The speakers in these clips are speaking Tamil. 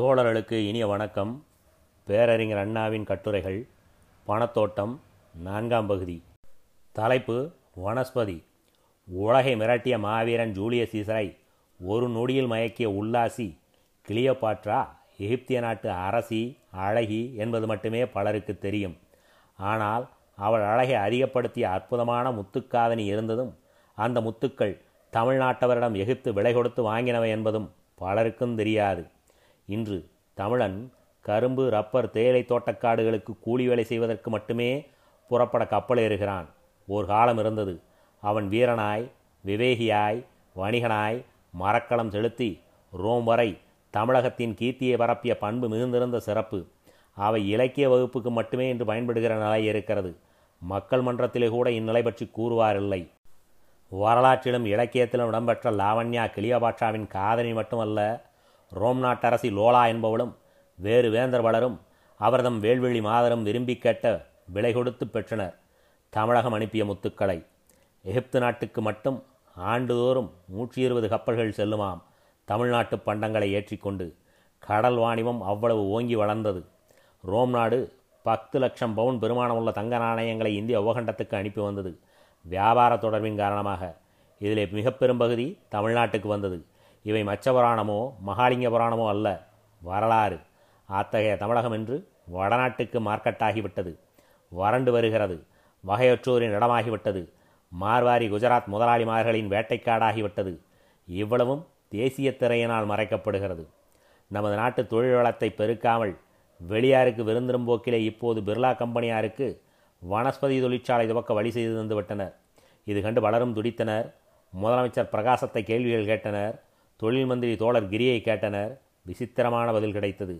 தோழர்களுக்கு இனிய வணக்கம். பேரறிஞர் அண்ணாவின் கட்டுரைகள் பணத்தோட்டம் நான்காம் பகுதி. தலைப்பு வனஸ்பதி. உலகை மிரட்டிய மாவீரன் ஜூலியஸ் சீசரை ஒரு நொடியில் மயக்கிய உல்லாசி கிளியோபாட்ரா எகிப்திய நாட்டு அரசி அழகி என்பது மட்டுமே பலருக்கு தெரியும். ஆனால் அவள் அழகை அதிகப்படுத்திய அற்புதமான முத்துக்காதனி இருந்ததும் அந்த முத்துக்கள் தமிழ்நாட்டவரிடம் எகிப்து விலை கொடுத்து வாங்கினவை என்பதும் பலருக்கும் தெரியாது. இன்று தமிழன் கரும்பு ரப்பர் தேயிலை தோட்டக்காடுகளுக்கு கூலி வேலை செய்வதற்கு மட்டுமே புறப்பட கப்பல் ஏறுகிறான் ஒரு காலம் இருந்தது. அவன் வீரனாய் விவேகியாய் வணிகனாய் மரக்களம் செலுத்தி ரோம் வரை தமிழகத்தின் கீர்த்தியை பரப்பிய பண்பு மிகுந்திருந்த சிறப்பு. அவை இலக்கிய வகுப்புக்கு மட்டுமே இன்று பயன்படுகிற நிலை இருக்கிறது. மக்கள் மன்றத்திலே கூட இந்நிலை பற்றி கூறுவாரில்லை. வரலாற்றிலும் இலக்கியத்திலும் இடம்பெற்ற லாவண்யா கிளியபாட்சாவின் காதலி மட்டுமல்ல ரோம் நாட்டரசி லோலா என்பவளும் வேறு வேந்தர் வளரும் அவர்தம் வேள்வெளி மாதரும் விரும்பி கேட்ட விலை கொடுத்து பெற்றனர் தமிழகம் அனுப்பிய முத்துக்களை. எகிப்து நாட்டுக்கு மட்டும் ஆண்டுதோறும் நூற்றி இருபது கப்பல்கள் செல்லுமாம். தமிழ்நாட்டு பண்டங்களை ஏற்றிக்கொண்டு கடல் வாணிபம் அவ்வளவு ஓங்கி வளர்ந்தது. ரோம் நாடு பத்து லட்சம் பவுன் பெருமானமுள்ள தங்க நாணயங்களை இந்திய உபகண்டத்துக்கு அனுப்பி வந்தது. வியாபார தொடர்பின் காரணமாக இதிலே மிக பெரும்பகுதி தமிழ்நாட்டுக்கு வந்தது. இவை மச்ச புராணமோ மகாலிங்க புராணமோ அல்ல. வரலாறு. அத்தகைய தமிழகம் என்று வடநாட்டுக்கு மார்க்கெட்டாகிவிட்டது. வறண்டு வருகிறது. வகையற்றோரின் இடமாகிவிட்டது. மார்வாரி குஜராத் முதலாளிமார்களின் வேட்டைக்காடாகிவிட்டது. இவ்வளவும் தேசிய திரையினால் மறைக்கப்படுகிறது. நமது நாட்டு தொழில் வளத்தை பெருக்காமல் வெளியாருக்கு விருந்திரும் போக்கிலே இப்போது பிர்லா கம்பெனியாருக்கு வனஸ்பதி தொழிற்சாலை துவக்க வழி செய்து தந்து விட்டனர் இது கண்டு வளரும் துடித்தனர். முதலமைச்சர் பிரகாசத்தை கேள்விகள் கேட்டனர். தொழில் மந்திரி தோழர் கிரியை கேட்டனர். விசித்திரமான பதில் கிடைத்தது.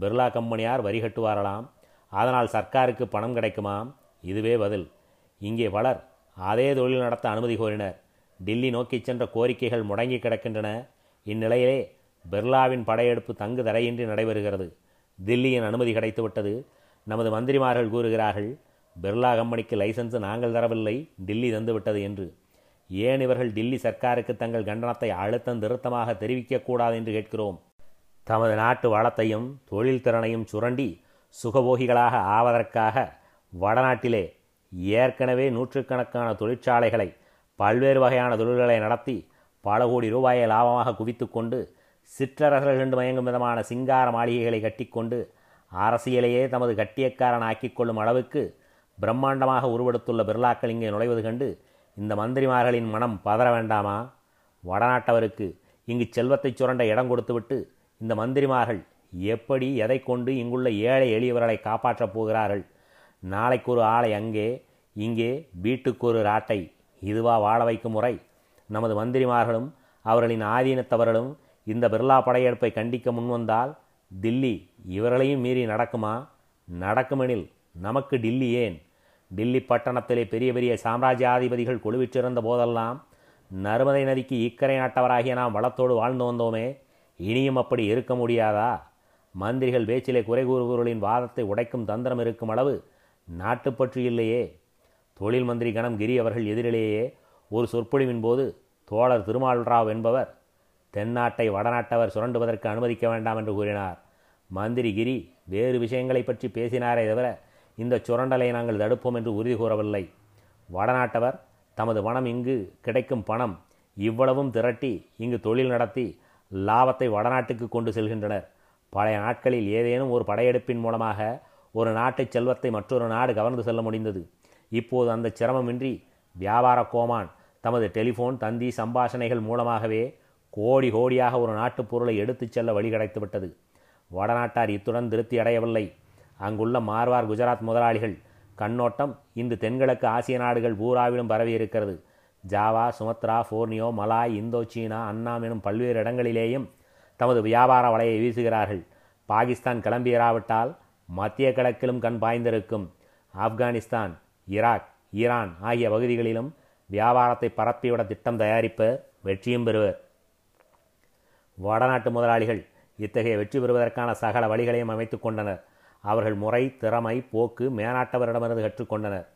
பிர்லா கம்பெனியார் வரி கட்டுவாரலாம். அதனால் சர்க்காருக்கு பணம் கிடைக்குமாம்? இதுவே பதில். இங்கே பலர் அதே தொழில் நடத்த அனுமதி கோரினர். டில்லி நோக்கிச் சென்ற கோரிக்கைகள் முடங்கி கிடக்கின்றன. இந்நிலையிலே பிர்லாவின் படையெடுப்பு தங்கு தடையின்றி நடைபெறுகிறது. தில்லியின் அனுமதி கிடைத்துவிட்டது. நமது மந்திரிமார்கள் கூறுகிறார்கள் பிர்லா கம்பெனிக்கு லைசன்ஸ் நாங்கள் தரவில்லை. டில்லி தந்துவிட்டது என்று. ஏன் இவர்கள் டில்லி சர்க்காருக்கு தங்கள் கண்டனத்தை அழுத்தம் திருத்தமாக தெரிவிக்கக்கூடாது என்று கேட்கிறோம்? தமது நாட்டு வளத்தையும் தொழில் திறனையும் சுரண்டி சுகபோகிகளாக ஆவதற்காக வடநாட்டிலே ஏற்கனவே நூற்றுக்கணக்கான தொழிற்சாலைகளை பல்வேறு வகையான தொழில்களை நடத்தி பல கோடி ரூபாயை லாபமாக குவித்து கொண்டு சிற்றரசர்கள் என்று மயங்கும் விதமான சிங்கார மாளிகைகளை கட்டிக்கொண்டு அரசியலையே தமது கட்டியக்காரன் ஆக்கிக் கொள்ளும் அளவுக்கு பிரம்மாண்டமாக உருவெடுத்துள்ள பிர்லாக்கள் இங்கே நுழைவது கண்டு இந்த மந்திரிமார்களின் மனம் பதற வேண்டாமா? வடநாட்டவருக்கு இங்கு செல்வத்தை சுரண்ட இடம் கொடுத்துவிட்டு இந்த மந்திரிமார்கள் எப்படி எதை கொண்டு இங்குள்ள ஏழை எளியவர்களை காப்பாற்றப் போகிறார்கள்? நாளைக்கு ஒரு ஆளை அங்கே இங்கே வீட்டுக்கு ஒரு ராட்டை இதுவா வாழ வைக்கும் முறை நமது மந்திரிமார்களும் அவர்களின் ஆதீனத்தவர்களும் இந்த பிர்லா படையெடுப்பை கண்டிக்க முன்வந்தால் தில்லி இவர்களையும் மீறி நடக்குமா? நடக்குமெனில் நமக்கு டில்லி ஏன்? டில்லி பட்டணத்திலே பெரிய பெரிய சாம்ராஜ்யாதிபதிகள் கொழுவிற்றிருந்த போதெல்லாம் நர்மதை நதிக்கு இக்கரை நாட்டவராகிய நாம் வளத்தோடு வாழ்ந்து வந்தோமே இனியும் அப்படி இருக்க முடியாதா? மந்திரிகள் பேச்சிலே குறை கூறுபவர்களின் வாதத்தை உடைக்கும் தந்திரம் இருக்கும் அளவு நாட்டுப்பற்று இல்லையே. தொழில் மந்திரி கணம் கிரி அவர்கள் எதிரிலேயே ஒரு சொற்பொழிவின் போது தோழர் திருமால்ராவ் என்பவர் தென்னாட்டை வடநாட்டவர் சுரண்டுவதற்கு அனுமதிக்க வேண்டாம் என்று கூறினார். மந்திரி கிரி வேறு விஷயங்களை பற்றி பேசினாரே தவிர இந்த சுரண்டலை நாங்கள் தடுப்போம் என்று உறுதி கூறவில்லை. வடநாட்டவர் தமது பணம் இங்கு கிடைக்கும் பணம் இவ்வளவும் திரட்டி இங்கு தொழில் நடத்தி லாபத்தை வடநாட்டுக்கு கொண்டு செல்கின்றனர். பழைய நாட்களில் ஏதேனும் ஒரு படையெடுப்பின் மூலமாக ஒரு நாட்டு செல்வத்தை மற்றொரு நாடு கவர்ந்து செல்ல முடிந்தது. இப்போது அந்த சிரமமின்றி வியாபார கோமான் தமது டெலிஃபோன் தந்தி சம்பாஷணைகள் மூலமாகவே கோடி கோடியாக ஒரு நாட்டுப் பொருளை எடுத்துச் செல்ல வழி கிடைத்துவிட்டது. வடநாட்டார் இத்துடன் திருப்தி அடையவில்லை. அங்குள்ள மார்வார் குஜராத் முதலாளிகள். கண்ணோட்டம் இந்த தென்கிழக்கு ஆசிய நாடுகள் பூராவிலும் பரவியிருக்கிறது Java Sumatra Borneo Malay Indochina Annam எனும் பல்வேறு இடங்களிலேயும் தமது வியாபார வலையை வீசுகிறார்கள். பாகிஸ்தான் கிளம்பியராவிட்டால் மத்திய கிழக்கிலும் கண் பாய்ந்திருக்கும். ஆப்கானிஸ்தான் ஈராக் ஈரான் ஆகிய பகுதிகளிலும் வியாபாரத்தை பரப்பிவிட திட்டம் தயாரிப்பு வெற்றியும் பெறுவர். வடநாட்டு முதலாளிகள் இத்தகைய வெற்றி பெறுவதற்கான சகல வழிகளையும் அமைத்து கொண்டனர். அவர்கள் முறை திறமை போக்கு மேனாட்டவரிடமிருந்து கற்றுக்கொண்டனர்.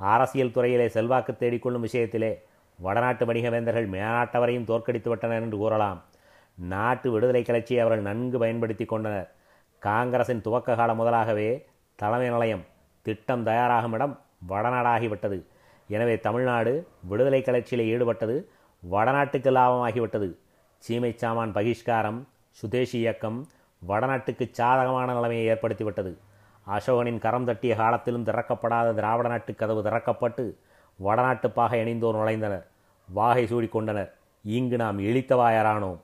அரசியல் துறையிலே செல்வாக்கு தேடிக்கொள்ளும் விஷயத்திலே வடநாட்டு வணிக வேந்தர்கள் மேனாட்டவரையும் தோற்கடித்து விட்டனர் என்று கூறலாம். நாட்டு விடுதலை கிளர்ச்சியை அவர்கள் நன்கு பயன்படுத்தி கொண்டனர். காங்கிரசின் துவக்க காலம் முதலாகவே தலைமை நிலையம் திட்டம் தயாராகும் இடம் வடநாடாகிவிட்டது. எனவே தமிழ்நாடு விடுதலை கிளர்ச்சியில் ஈடுபட்டது வடநாட்டுக்கு லாபமாகிவிட்டது. சீமை சாமான் பகிஷ்காரம் சுதேசி இயக்கம் வடநாட்டுக்கு சாதகமான நிலைமையை ஏற்படுத்திவிட்டது. அசோகனின் கரம் தட்டிய காலத்திலும் திறக்கப்படாத திராவிட நாட்டு கதவு திறக்கப்பட்டு வடநாட்டு பாக இணைந்தோர் நுழைந்தனர். வாகை சூடிக்கொண்டனர். இங்கு நாம் இழித்தவாயரானோம்.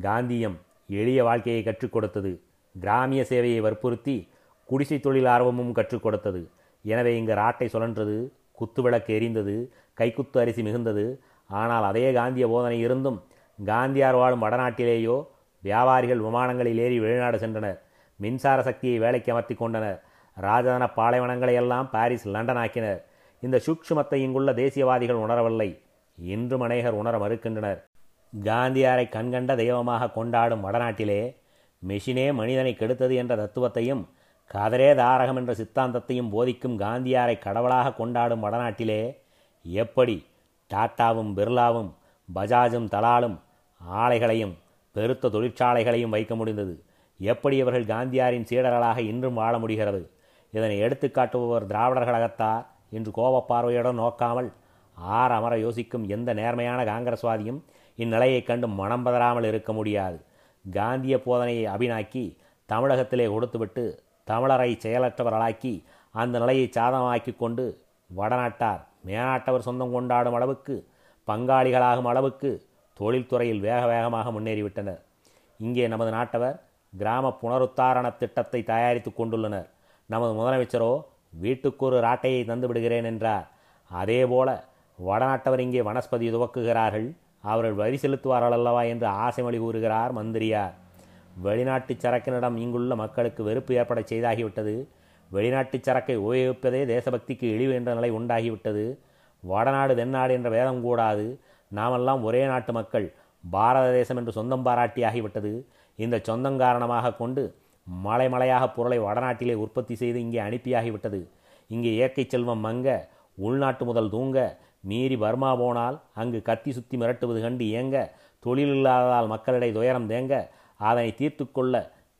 காந்தியம் எளிய வாழ்க்கையை கற்றுக் கொடுத்தது. கிராமிய சேவையை வற்புறுத்தி குடிசை தொழில் ஆர்வமும் கற்றுக் கொடுத்தது. எனவே இங்கு ராட்டை சுழன்றது குத்துவிளக்கு எரிந்தது கைக்குத்து அரிசி மிகுந்தது. ஆனால் அதே காந்திய போதனை இருந்தும் காந்தியார் வாழும் வடநாட்டிலேயோ வியாபாரிகள் விமானங்களில் ஏறி வெளிநாடு சென்றனர். மின்சார சக்தியை வேலைக்கு அமர்த்தி கொண்டனர். ராஜதன பாலைவனங்களை எல்லாம் பாரிஸ் லண்டன் ஆக்கினர். இந்த சுக்ஷுமத்தை இங்குள்ள தேசியவாதிகள் உணரவில்லை. இன்றும் அநேகர் உணர மறுக்கின்றனர். காந்தியாரை கண்கண்ட தெய்வமாக கொண்டாடும் வடநாட்டிலே மெஷினே மனிதனை கெடுத்தது என்ற தத்துவத்தையும் கதரே தாரகம் என்ற சித்தாந்தத்தையும் போதிக்கும் காந்தியாரை கடவுளாக கொண்டாடும் வடநாட்டிலே எப்படி டாட்டாவும் பிர்லாவும் பஜாஜும் தலாலும் ஆலைகளையும் பெருத்த தொழிற்சாலைகளையும் வைக்க முடிந்தது. எப்படி இவர்கள் காந்தியாரின் சீடர்களாக இன்றும் வாழ முடிகிறது? இதனை எடுத்துக்காட்டுபவர் திராவிடர் கழகத்தார் என்று கோபப்பார்வையுடன் நோக்காமல் ஆர் அமர யோசிக்கும் எந்த நேர்மையான காங்கிரஸ்வாதியும் இந்நிலையைக் கண்டு மனம் பதறாமல் இருக்க முடியாது. காந்திய போதனையை அபினாக்கி தமிழகத்திலே கொடுத்துவிட்டு தமிழரை செயலற்றவர்களாக்கி அந்த நிலையை சாதகமாக்கி கொண்டு வடநாட்டார் மேநாட்டவர் சொந்தம் கொண்டாடும் அளவுக்கு பங்காளிகளாகும் அளவுக்கு தொழில்துறையில் வேக வேகமாக முன்னேறிவிட்டனர் இங்கே நமது நாட்டவர் கிராம புனருத்தாரண திட்டத்தை தயாரித்து கொண்டுள்ளனர். நமது முதலமைச்சரோ வீட்டுக்கு ஒரு ராட்டையை தந்து விடுகிறேன் என்றார். அதேபோல வடநாட்டவர் இங்கே வனஸ்பதி துவக்குகிறார்கள். அவர்கள் வரி செலுத்துவார்கள் அல்லவா என்று ஆசைமொழி கூறுகிறார் மந்திரியார். வெளிநாட்டு சரக்கினிடம் இங்குள்ள மக்களுக்கு வெறுப்பு ஏற்பட செய்தாகிவிட்டது. வெளிநாட்டு சரக்கை உபயோகிப்பதே தேசபக்திக்கு இழிவு என்ற நிலை உண்டாகிவிட்டது. வடநாடு தென்னாடு என்ற வேதம் கூடாது. நாமெல்லாம் ஒரே நாட்டு மக்கள் பாரத தேசம் என்று சொந்தம் பாராட்டியாகிவிட்டது. இந்த சொந்தம் காரணமாக கொண்டு மலை மலையாக பொருளை வடநாட்டிலே உற்பத்தி செய்து இங்கே அனுப்பியாகிவிட்டது. இங்கே இயற்கை செல்வம் மங்க உள்நாட்டு முதல் தூங்க மீறி பர்மா போனால் அங்கு கத்தி சுத்தி மிரட்டுவது கண்டு இயங்க தொழில் இல்லாததால் மக்களிடையே துயரம் தேங்க அதனை தீர்த்து கொள்ள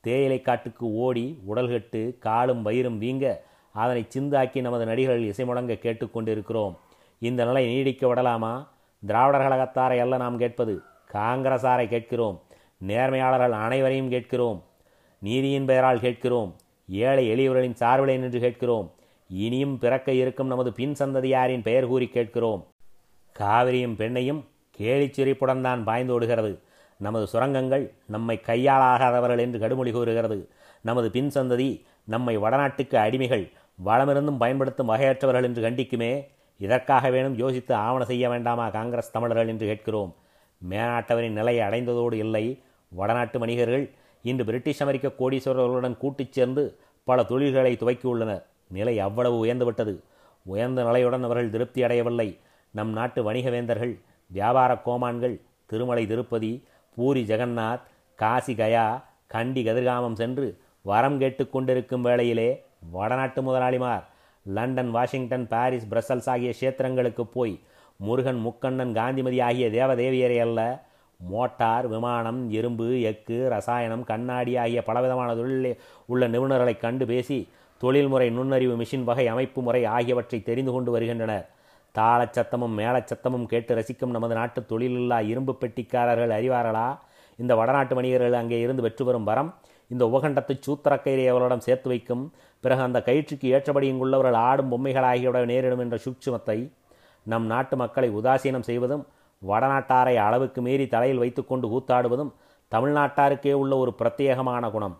தேயிலை காட்டுக்கு ஓடி உடல்கட்டு காலும் வயிறும் வீங்க அதனை சிந்தாக்கி நமது நடிகர்கள் இசை முழங்க கேட்டுக்கொண்டிருக்கிறோம் இந்த நிலை நீடிக்க விடலாமா? திராவிடர் கழகத்தாரை அல்ல நாம் கேட்பது. காங்கிரசாரை கேட்கிறோம். நேர்மையாளர்கள் அனைவரையும் கேட்கிறோம். நீதியின் பெயரால் கேட்கிறோம். ஏழை எளியவர்களின் சார்பிலை நின்று கேட்கிறோம். இனியும் பிறக்க இருக்கும் நமது பின் சந்ததியாரின் பெயர் கூறி கேட்கிறோம். காவிரியும் பெண்ணையும் கேலிச்சிரிப்புடன் தான் பாய்ந்தோடுகிறது நமது சுரங்கங்கள் நம்மை கையாளாகாதவர்கள் என்று கடுமொழி கூறுகிறது. நமது பின் சந்ததி நம்மை வடநாட்டுக்கு அடிமைகள் வளமிருந்தும் பயன்படுத்தும் வகையற்றவர்கள் என்று கண்டிக்குமே. இதற்காக வேணும் யோசித்து ஆவண செய்ய வேண்டாமா காங்கிரஸ் தமிழர்கள் என்று கேட்கிறோம். மேனாட்டவரின் நிலையை அடைந்ததோடு இல்லை. வடநாட்டு வணிகர்கள் இன்று பிரிட்டிஷ் அமெரிக்க கோடீஸ்வரர்களுடன் கூட்டிச் சேர்ந்து பல தொழில்களை துவக்கியுள்ளனர். நிலை அவ்வளவு உயர்ந்துவிட்டது. உயர்ந்த நிலையுடன் அவர்கள் திருப்தி அடையவில்லை. நம் நாட்டு வணிக வேந்தர்கள் வியாபார கோமான்கள் திருமலை திருப்பதி பூரி ஜெகநாத் காசி கயா கண்டி கதிர்காமம் சென்று வரம் கேட்டு கொண்டிருக்கும் வேளையிலே வடநாட்டு முதலாளிமார் லண்டன் வாஷிங்டன் பாரிஸ் பிரசல்ஸ் ஆகிய கஷேத்திரங்களுக்கு போய் முருகன் முக்கண்ணன் காந்திமதி ஆகிய தேவதேவியரை அல்ல மோட்டார் விமானம் இரும்பு எக்கு ரசாயனம் கண்ணாடி ஆகிய பலவிதமான தொழிலில் உள்ள நிபுணர்களை கண்டு பேசி தொழில்முறை நுண்ணறிவு மிஷின் வகை அமைப்பு முறை ஆகியவற்றை தெரிந்து கொண்டு வருகின்றனர். தாளச்சத்தமும் மேலச்சத்தமும் கேட்டு ரசிக்கும் நமது நாட்டு தொழிலில்லா இரும்பு பெட்டிக்காரர்கள் அறிவார்களா? இந்த வடநாட்டு வணிகர்கள் அங்கே இருந்து பெற்று வரும் வரம் இந்த உபகண்டத்தை சூத்திரக்கயிறை அவர்களிடம் சேர்த்து வைக்கும். பிறகு அந்த கயிற்றுக்கு ஏற்றபடி இங்குள்ளவர்கள் ஆடும் பொம்மைகளாகியோட நேரிடும் என்ற சூட்சுமத்தை நம் நாட்டு மக்களை உதாசீனம் செய்வதும் வடநாட்டாரை அளவுக்கு மீறி தலையில் வைத்துக்கொண்டு கூத்தாடுவதும் தமிழ்நாட்டாருக்கே உள்ள ஒரு பிரத்யேகமான குணம்.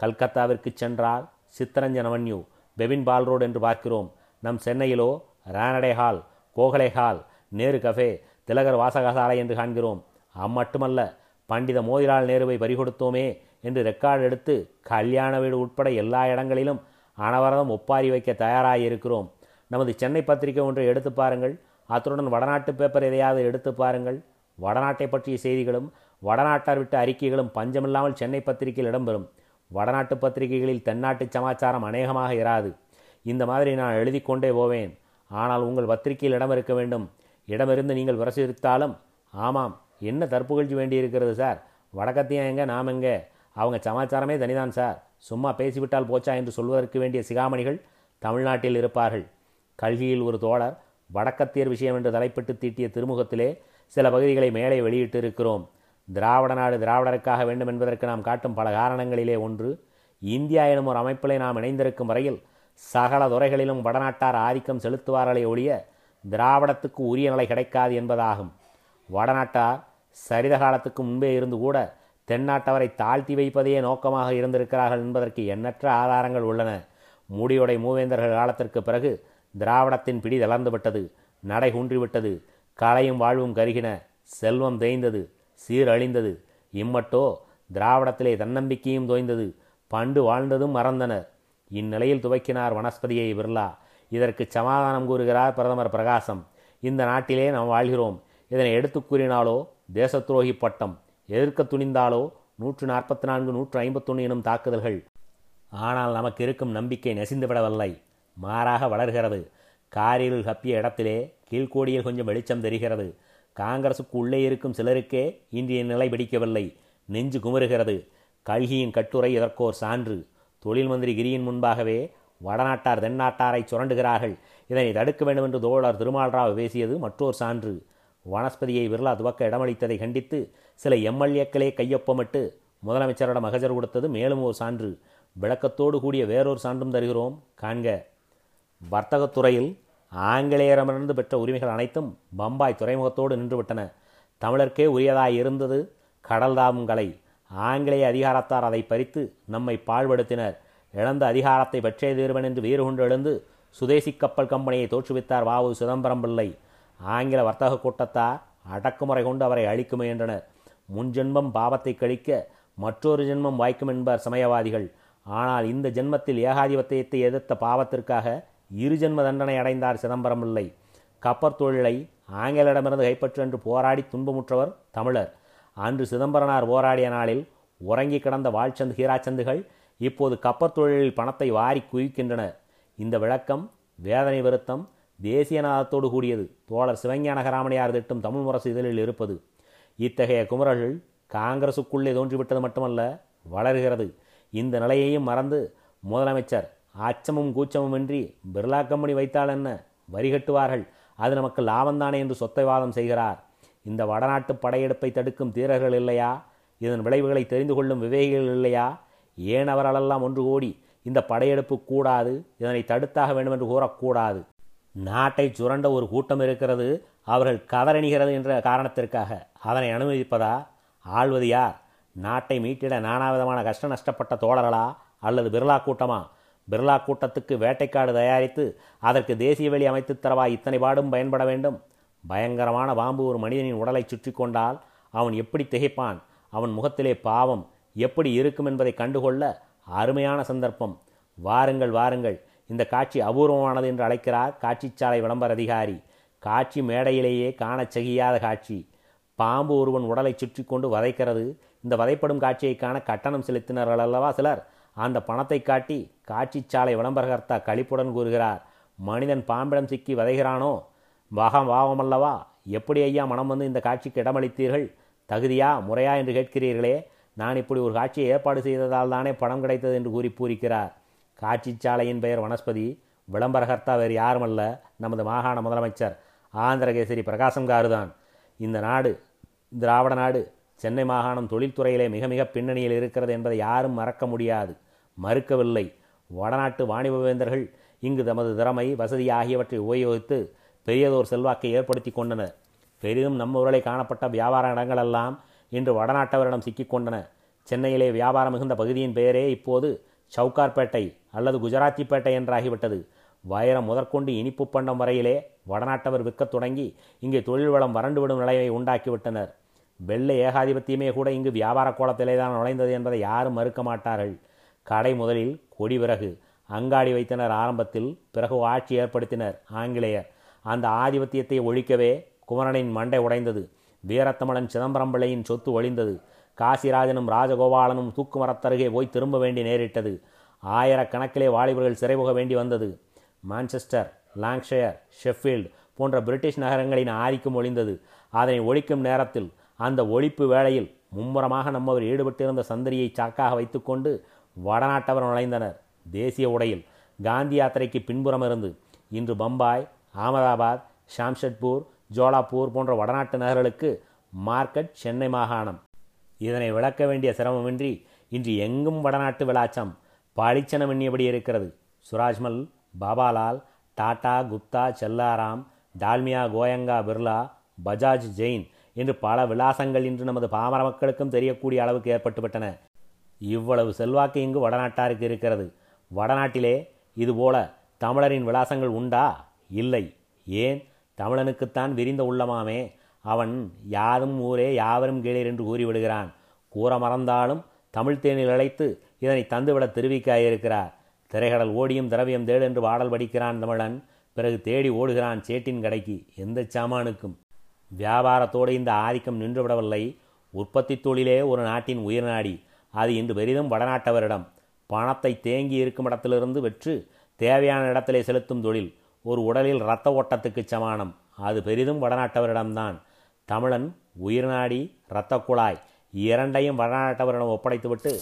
கல்கத்தாவிற்கு சென்றால் சித்தரஞ்சன் அவன்யூ பெபின் பால் ரோடு என்று பார்க்கிறோம். நம் சென்னையிலோ Ranade hall Gokhale hall Nehru cafe Tilak வாசகசாலை என்று காண்கிறோம். அம்மட்டுமல்ல பண்டித மோதிலால் நேருவை பறிகொடுத்தோமே என்று ரெக்கார்டு எடுத்து கல்யாண வீடு உட்பட எல்லா இடங்களிலும் அனவரதம் ஒப்பாரி வைக்க தயாராகியிருக்கிறோம் நமது சென்னை பத்திரிகை ஒன்றை எடுத்து பாருங்கள். அத்துடன் வடநாட்டு பேப்பர் எதையாவது எடுத்து பாருங்கள். வடநாட்டை பற்றிய செய்திகளும் வடநாட்டார் விட்ட அறிக்கைகளும் பஞ்சமில்லாமல் சென்னை பத்திரிகையில் இடம்பெறும். வடநாட்டு பத்திரிகைகளில் தென்னாட்டு சமாச்சாரம் அநேகமாக இராது. இந்த மாதிரி நான் எழுதி கொண்டே போவேன். ஆனால் உங்கள் பத்திரிகையில் இடம் இருக்க வேண்டும். இடமிருந்து நீங்கள் விரசித்தாலும் ஆமாம் என்ன தற்புகழ்ச்சி வேண்டியிருக்கிறது சார்? வடக்கத்தையும் எங்கே? நாம் எங்கே? அவங்க சமாச்சாரமே தனிதான் சார். சும்மா பேசிவிட்டால் போச்சா என்று சொல்வதற்கு வேண்டிய சிகாமணிகள் தமிழ்நாட்டில் இருப்பார்கள். கல்வியில் ஒரு தோழர் வடக்கத்தியர் விஷயம் என்று தலைப்பிட்டு தீட்டிய திருமுகத்திலே சில பகுதிகளை மேலே வெளியிட்டு இருக்கிறோம் திராவிட நாடு திராவிடருக்காக வேண்டும் என்பதற்கு நாம் காட்டும் பல காரணங்களிலே ஒன்று இந்தியா எனும் ஒரு அமைப்பிலே நாம் இணைந்திருக்கும் வரையில் சகல துறைகளிலும் வடநாட்டார் ஆதிக்கம் செலுத்துவார்களே ஒழிய திராவிடத்துக்கு உரிய நிலை கிடைக்காது என்பதாகும். வடநாட்டார் சரித காலத்துக்கு முன்பே இருந்து கூட தென்னாட்டவரை தாழ்த்தி வைப்பதையே நோக்கமாக இருந்திருக்கிறார்கள் என்பதற்கு எண்ணற்ற ஆதாரங்கள் உள்ளன. முடியுடை மூவேந்தர்கள் காலத்திற்கு பிறகு திராவிடத்தின் பிடி தளர்ந்துவிட்டது நடை குன்றிவிட்டது கலையும் வாழ்வும் கருகின செல்வம் தேய்ந்தது சீரழிந்தது இம்மட்டோ திராவிடத்திலே தன்னம்பிக்கையும் தோய்ந்தது பண்டு வாழ்ந்ததும் மறந்தனர். இந்நிலையில் துவக்கினார் வனஸ்பதியை பிர்லா. இதற்கு சமாதானம் கூறுகிறார் பிரதமர் பிரகாசம். இந்த நாட்டிலே நாம் வாழ்கிறோம். இதனை எடுத்து கூறினாலோ தேச துரோகி பட்டம். எதிர்க்க துணிந்தாலோ நூற்று நாற்பத்தி நான்கு நூற்று ஐம்பத்தொன்று எனும் தாக்குதல்கள். ஆனால் நமக்கு இருக்கும் நம்பிக்கை நெசிந்துவிடவில்லை. மாறாக வளர்கிறது. காரில் கப்பிய இடத்திலே கீழ்கோடியில் கொஞ்சம் வெளிச்சம் தெரிகிறது. காங்கிரசுக்கு உள்ளே இருக்கும் சிலருக்கே இன்றைய நிலை பிடிக்கவில்லை நெஞ்சு குமுறுகிறது. கல்கியின் கட்டுரை இதற்கோர் சான்று? தொழில் மந்திரி கிரியின் முன்பாகவே வடநாட்டார் தென்னாட்டாரை சுரண்டுகிறார்கள். இதனை தடுக்க வேண்டும் என்று தோழர் திருமால்ராவ் பேசியது மற்றோர் சான்று. வனஸ்பதியை விர்லா துவக்க இடமளித்ததை கண்டித்து சில எம்எல்ஏக்களே கையொப்பமிட்டு முதலமைச்சரிடம் மகஜர் கொடுத்தது மேலும் ஒரு சான்று. விளக்கத்தோடு கூடிய வேறொரு சான்றும் தருகிறோம். காண்க. வர்த்தகத்துறையில் ஆங்கிலேயரமிருந்து பெற்ற உரிமைகள் அனைத்தும் பம்பாய் துறைமுகத்தோடு நின்றுவிட்டன. தமிழர்க்கே உரியதாய் இருந்தது கலை. ஆங்கிலேய அதிகாரத்தார் அதை பறித்து நம்மை பாழ்படுத்தினர். இழந்த அதிகாரத்தை பற்றே தீர்வன் என்று வீறு கொண்டு எழுந்து சுதேசி கப்பல் கம்பெனியை தோற்றுவித்தார் வாவு சிதம்பரம் பிள்ளை. ஆங்கில வர்த்தக கூட்டத்தார் அடக்குமுறை கொண்டு அவரை அழிக்க முயன்றனர் முன்ஜென்மம் பாவத்தை கழிக்க மற்றொரு ஜென்மம் வாய்க்கும் என்பார் சமயவாதிகள். ஆனால் இந்த ஜென்மத்தில் ஏகாதிபத்தியத்தை எதிர்த்த பாவத்திற்காக இரு ஜென்ம தண்டனை அடைந்தார் சிதம்பரம் இல்லை கப்பற் தொழிலை ஆங்கிலரிடமிருந்து கைப்பற்று என்று போராடி துன்பமுற்றவர் தமிழர். அன்று சிதம்பரனார் போராடிய நாளில் உறங்கி கிடந்த வாழ்ச்சந்த் ஹீராச்சந்துகள் இப்போது கப்பற் தொழிலில் பணத்தை வாரி குவிக்கின்றனர். இந்த விளக்கம் வேதனை வருத்தம் தேசியநாதத்தோடு கூடியது. தோழர் சிவஞான திட்டம் தமிழ் முரசு இதழில் இருப்பது. இத்தகைய குமரர்கள் காங்கிரசுக்குள்ளே தோன்றிவிட்டது மட்டுமல்ல வளர்கிறது. இந்த நிலையையும் மறந்து முதலமைச்சர் அச்சமும் கூச்சமுமின்றி பிர்லா கம்பெனி வைத்தால் என்ன? வரி கட்டுவார்கள். அது நமக்கு லாபம்தானே என்று சொத்தைவாதம் செய்கிறார். இந்த வடநாட்டு படையெடுப்பை தடுக்கும் தீரர்கள் இல்லையா? இதன் விளைவுகளை தெரிந்து கொள்ளும் விவேகிகள் இல்லையா? ஏன் அவர்களெல்லாம் ஒன்று கூடி இந்த படையெடுப்பு கூடாது? இதனை தடுத்தாக வேண்டும் என்று கூறக்கூடாது. நாட்டை சுரண்ட ஒரு கூட்டம் இருக்கிறது. அவர்கள் கதறணிகிறது என்ற காரணத்திற்காக. அதனை அனுமதிப்பதா? ஆள்வது யார் நாட்டை மீட்டிட நானாவிதமான கஷ்ட நஷ்டப்பட்ட தோழர்களா? அல்லது பிர்லா கூட்டமா? பிர்லா கூட்டத்துக்கு வேட்டைக்காடு தயாரித்து அதற்கு தேசிய வெளி அமைத்து தரவா இத்தனை பாடும் பயன்பட வேண்டும்? பயங்கரமான பாம்பு ஒரு மனிதனின் உடலை சுற்றி கொண்டால் அவன் எப்படி திகைப்பான்? அவன் முகத்திலே பாவம் எப்படி இருக்கும் என்பதை கண்டுகொள்ள அருமையான சந்தர்ப்பம். வாருங்கள் வாருங்கள். இந்த காட்சி அபூர்வமானது என்று அழைக்கிறார் காட்சிச்சாலை விளம்பர அதிகாரி. காட்சி மேடையிலேயே காணச் செகியாத காட்சி. பாம்பு ஒருவன் உடலை சுற்றி கொண்டு வதைக்கிறது. இந்த வதைப்படும் காட்சியை காண கட்டணம் செலுத்தினார்கள் அல்லவா சிலர்? அந்த பணத்தை காட்டி காட்சிச்சாலை விளம்பரகர்த்தா கழிப்புடன் கூறுகிறார். மனிதன் பாம்பிடம் சிக்கி வதைகிறானோ? வாகம் வாவமல்லவா எப்படி ஐயா மனம் வந்து இந்த காட்சிக்கு இடமளித்தீர்கள்? தகுதியா முறையா என்று கேட்கிறீர்களே. நான் இப்படி ஒரு காட்சியை ஏற்பாடு செய்ததால் தானே பணம் கிடைத்தது என்று கூறி பூரிக்கிறார். காட்சிச்சாலையின் பெயர் வனஸ்பதி விளம்பரகர்த்தா வேறு யாருமல்ல நமது மாகாண முதலமைச்சர் ஆந்திரகேசரி பிரகாசம் காருதான். இந்த நாடு திராவிட நாடு சென்னை மாகாணம் தொழில்துறையிலே மிக மிக பின்னணியில் இருக்கிறது என்பதை யாரும் மறக்க முடியாது மறுக்கவில்லை. வடநாட்டு வாணிபவேந்தர்கள் இங்கு தமது திறமை வசதி ஆகியவற்றை உபயோகித்து பெரியதோர் செல்வாக்கை ஏற்படுத்தி கொண்டனர். பெரிதும் நம்ம ஊரிலே காணப்பட்ட வியாபார இடங்களெல்லாம் இன்று வடநாட்டவரிடம் சிக்கிக்கொண்டன சென்னையிலே வியாபாரம் மிகுந்த பகுதியின் பெயரே இப்போது சவுகார்பேட்டை. அல்லது குஜராத்திப்பேட்டை என்றாகிவிட்டது. வைரம் முதற்கொண்டு இனிப்பு பண்டம் வரையிலே வடநாட்டவர் விற்கத் தொடங்கி இங்கே தொழில் வளம் வறண்டுவிடும் நிலையை உண்டாக்கிவிட்டனர். வெள்ளை ஏகாதிபத்தியமே கூட இங்கு வியாபார கோலத்திலே தான் நுழைந்தது என்பதை யாரும் மறுக்க மாட்டார்கள். கடை முதலில் கொடி விறகு அங்காடி வைத்தனர் ஆரம்பத்தில் பிறகு ஆட்சி ஏற்படுத்தினர் ஆங்கிலேயர். அந்த ஆதிபத்தியத்தை ஒழிக்கவே குமரனின் மண்டை உடைந்தது. வீரத்தமிழன் சிதம்பரம் பிள்ளையின் சொத்து ஒழிந்தது. காசிராஜனும் ராஜகோபாலனும் தூக்கு மரத்தருகே போய் திரும்ப வேண்டி நேரிட்டது. ஆயிரக்கணக்கிலே வாலிபர்கள் சிறைபுக வேண்டி வந்தது. மான்செஸ்டர் லாங்ஷயர் ஷெஃபீல்டு போன்ற பிரிட்டிஷ் நகரங்களின் ஆதிக்கம் ஒழிந்தது. அதனை ஒழிக்கும் நேரத்தில் அந்த ஒழிப்பு வேளையில் மும்முரமாக நம்மவர் ஈடுபட்டிருந்த சந்தரியை சாக்காக வைத்துக்கொண்டு வடநாட்டவர் நுழைந்தனர். தேசிய உடையில் காந்தி யாத்திரைக்கு பின்புறம் இருந்து இன்று பம்பாய் அகமதாபாத் ஷாம்ஷெட்பூர் ஜோலாப்பூர் போன்ற வடநாட்டு நகர்களுக்கு மார்க்கெட் சென்னை மாகாணம். இதனை விளக்க வேண்டிய சிரமமின்றி இன்று எங்கும் வடநாட்டு விளாச்சம் பாலிச்சனம் எண்ணியபடி இருக்கிறது. சுராஜ்மல் பாபாலால் டாடா குப்தா செல்லாராம் டால்மியா கோயங்கா பிர்லா பஜாஜ் ஜெயின் என்று பல விலாசங்கள் இன்று நமது பாமர மக்களுக்கும் தெரியக்கூடிய அளவுக்கு ஏற்பட்டுவிட்டன. இவ்வளவு செல்வாக்கு இங்கு வடநாட்டாருக்கு இருக்கிறது. வடநாட்டிலே இதுபோல தமிழரின் விலாசங்கள் உண்டா? இல்லை. ஏன்? தமிழனுக்குத்தான் விரிந்த உள்ளமாமே. அவன் யாதும் ஊரே யாவரும் கீழே என்று கூறிவிடுகிறான். கூற மறந்தாலும் தமிழ்தேனில் அழைத்து இதனை தந்துவிட தெரிவிக்காயிருக்கிறார். திரைகடல் ஓடியும் திரவியம் தேடு என்று பாடல் படிக்கிறான் தமிழன். பிறகு தேடி ஓடுகிறான் சேட்டின் கடைக்கு. எந்த சாமானுக்கும்? வியாபாரத்தோடு இந்த ஆதிக்கம் நின்றுவிடவில்லை. உற்பத்தி தொழிலே ஒரு நாட்டின் உயிர் நாடி. அது இன்று பெரிதும் வடநாட்டவரிடம். பணத்தை தேங்கி இருக்கும் இடத்திலிருந்து வெற்று தேவையான இடத்திலே செலுத்தும் தொழில். ஒரு உடலில் இரத்த ஓட்டத்துக்கு சமானம். அது பெரிதும் வடநாட்டவரிடம்தான். தமிழன் உயிர் நாடி இரத்த குழாய். இரண்டையும் வடநாட்டவரிடம் ஒப்படைத்துவிட்டு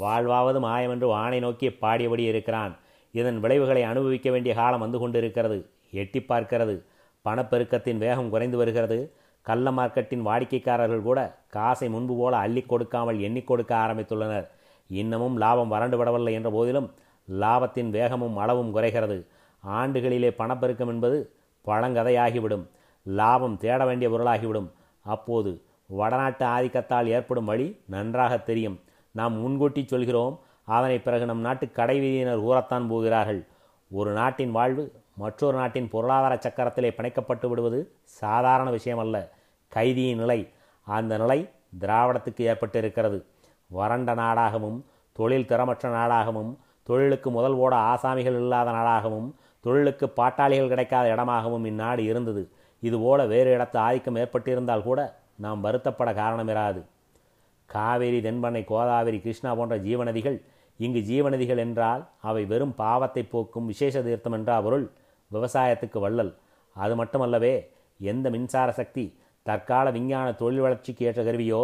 வாழ்வாவது மாயம் என்று வானை நோக்கி பாடியபடி இருக்கிறான். இதன் விளைவுகளை அனுபவிக்க வேண்டிய காலம் வந்து கொண்டிருக்கிறது. எட்டி பார்க்கிறது. பணப்பெருக்கத்தின் வேகம் குறைந்து வருகிறது. கள்ள மார்க்கெட்டின் வாடிக்கைக்காரர்கள் கூட காசை முன்பு போல அள்ளி கொடுக்காமல் எண்ணிக்கொடுக்க ஆரம்பித்துள்ளனர். இன்னமும் லாபம் வறண்டு விடவில்லை என்ற போதிலும் லாபத்தின் வேகமும் அளவும் குறைகிறது. ஆண்டுகளிலே பணப்பெருக்கம் என்பது பழங்கதையாகிவிடும். லாபம் தேட வேண்டிய பொருளாகிவிடும். அப்போது வடநாட்டு ஆதிக்கத்தால் ஏற்படும் வழி நன்றாக தெரியும். நாம் முன்கூட்டி சொல்கிறோம் அதனை பிறகு நம் நாட்டு கடைவீதியினர் கூறத்தான் போகிறார்கள். ஒரு நாட்டின் வாழ்வு மற்றொரு நாட்டின் பொருளாதார சக்கரத்திலே பிணைக்கப்பட்டு விடுவது சாதாரண விஷயமல்ல. கைதியின் நிலை. அந்த நிலை திராவிடத்துக்கு ஏற்பட்டு இருக்கிறது வறண்ட நாடாகவும் தொழில் திறமற்ற நாடாகவும் தொழிலுக்கு முதல் ஓட ஆசாமிகள் இல்லாத நாடாகவும் தொழிலுக்கு பாட்டாளிகள் கிடைக்காத இடமாகவும் இந்நாடு இருந்தது. இதுபோல வேறு இடத்து ஆதிக்கம் ஏற்பட்டிருந்தால் கூட நாம் வருத்தப்பட காரணமிராது. காவேரி தென்பண்ணை கோதாவரி கிருஷ்ணா போன்ற ஜீவநதிகள் இங்கு ஜீவநதிகள் என்றால் அவை வெறும் பாவத்தை போக்கும் விசேஷ தீர்த்தம் என்றா பொருள். விவசாயத்துக்கு வள்ளல். அது மட்டுமல்லவே எந்த மின்சார சக்தி தற்கால விஞ்ஞான தொழில் வளர்ச்சிக்கு ஏற்ற கருவியோ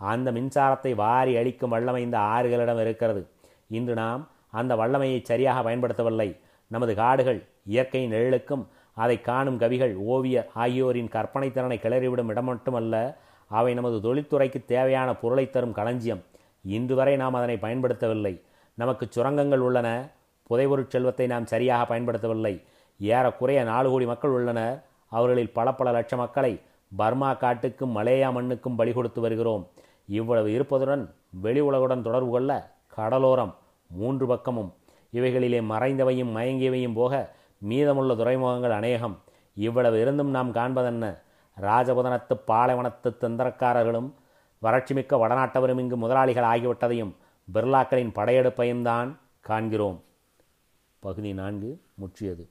அந்த மின்சாரத்தை வாரி அளிக்கும் வல்லமை இந்த ஆறுகளிடம் இருக்கிறது. இன்று நாம் அந்த வல்லமையை சரியாக பயன்படுத்தவில்லை. நமது காடுகள் இயற்கை நிழலுக்கும் அதை காணும் கவிகள் ஓவியர் ஆகியோரின் கற்பனைத்திறனை கிளறிவிடும் இடம் மட்டுமல்ல அவை நமது தொழில்துறைக்கு தேவையான பொருளை தரும் களஞ்சியம். இன்று வரை நாம் அதனை பயன்படுத்தவில்லை. நமக்கு சுரங்கங்கள் உள்ளன புதைபொருட் செல்வத்தை நாம் சரியாக பயன்படுத்தவில்லை. ஏறக்குறைய நாலு கோடி மக்கள் உள்ளனர். அவர்களில் பல பல லட்சம் மக்களை பர்மா காட்டுக்கும் மலேயா மண்ணுக்கும் பலி கொடுத்து வருகிறோம். இவ்வளவு இருப்பதுடன் வெளி உலகுடன் தொடர்பு கொள்ள கடலோரம் மூன்று பக்கமும். இவைகளிலே மறைந்தவையும் மயங்கியவையும் போக மீதமுள்ள துறைமுகங்கள் அநேகம் இவ்வளவு இருந்தும் நாம் காண்பதென்ன? ராஜபுதனத்து பாலைவனத்து தந்திரக்காரர்களும் வறட்சிமிக்க வடநாட்டவரும் இங்கு முதலாளிகள் ஆகிவிட்டதையும் பிர்லாக்களின் படையெடுப்பையும் தான் காண்கிறோம். பகுதி நான்கு முற்றியது.